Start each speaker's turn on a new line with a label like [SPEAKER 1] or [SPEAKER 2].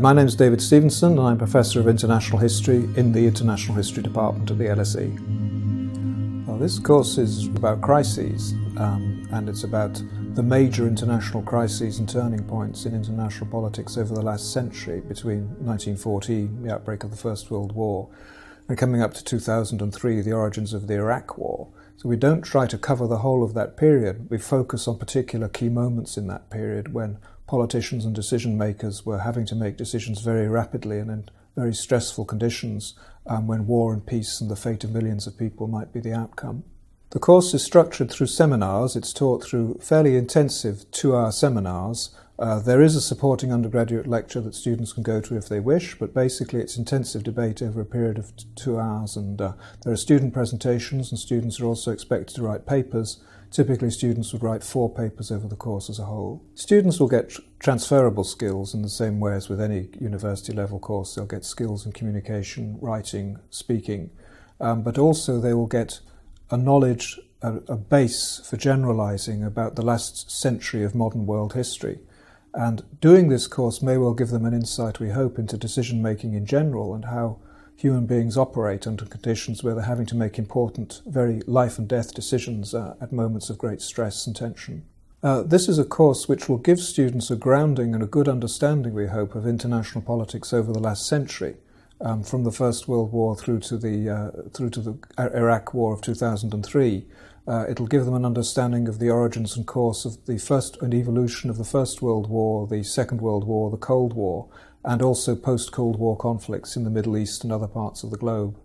[SPEAKER 1] My name is David Stevenson, and I'm Professor of International History in the International History Department at the LSE. Well, this course is about crises, um, and it's about the major international crises and turning points in international politics over the last century between 1914, the outbreak of the First World War, and coming up to 2003, the origins of the Iraq War. So we don't try to cover the whole of that period. We focus on particular key moments in that period when politicians and decision makers were having to make decisions very rapidly and in very stressful conditions um, when war and peace and the fate of millions of people might be the outcome. The course is structured through seminars. It's taught through fairly intensive two hour seminars. Uh, there is a supporting undergraduate lecture that students can go to if they wish, but basically it's intensive debate over a period of t- two hours. And uh, there are student presentations, and students are also expected to write papers. Typically, students would write four papers over the course as a whole. Students will get tr- transferable skills in the same way as with any university level course. They'll get skills in communication, writing, speaking, um, but also they will get a knowledge, a, a base for generalizing about the last century of modern world history. And doing this course may well give them an insight, we hope, into decision making in general and how human beings operate under conditions where they're having to make important, very life and death decisions uh, at moments of great stress and tension. Uh, this is a course which will give students a grounding and a good understanding, we hope, of international politics over the last century um, from the First World War through to the uh, through to the Iraq War of 2003. Uh, it'll give them an understanding of the origins and course of the first and evolution of the First World War, the Second World War, the Cold War, and also post Cold War conflicts in the Middle East and other parts of the globe.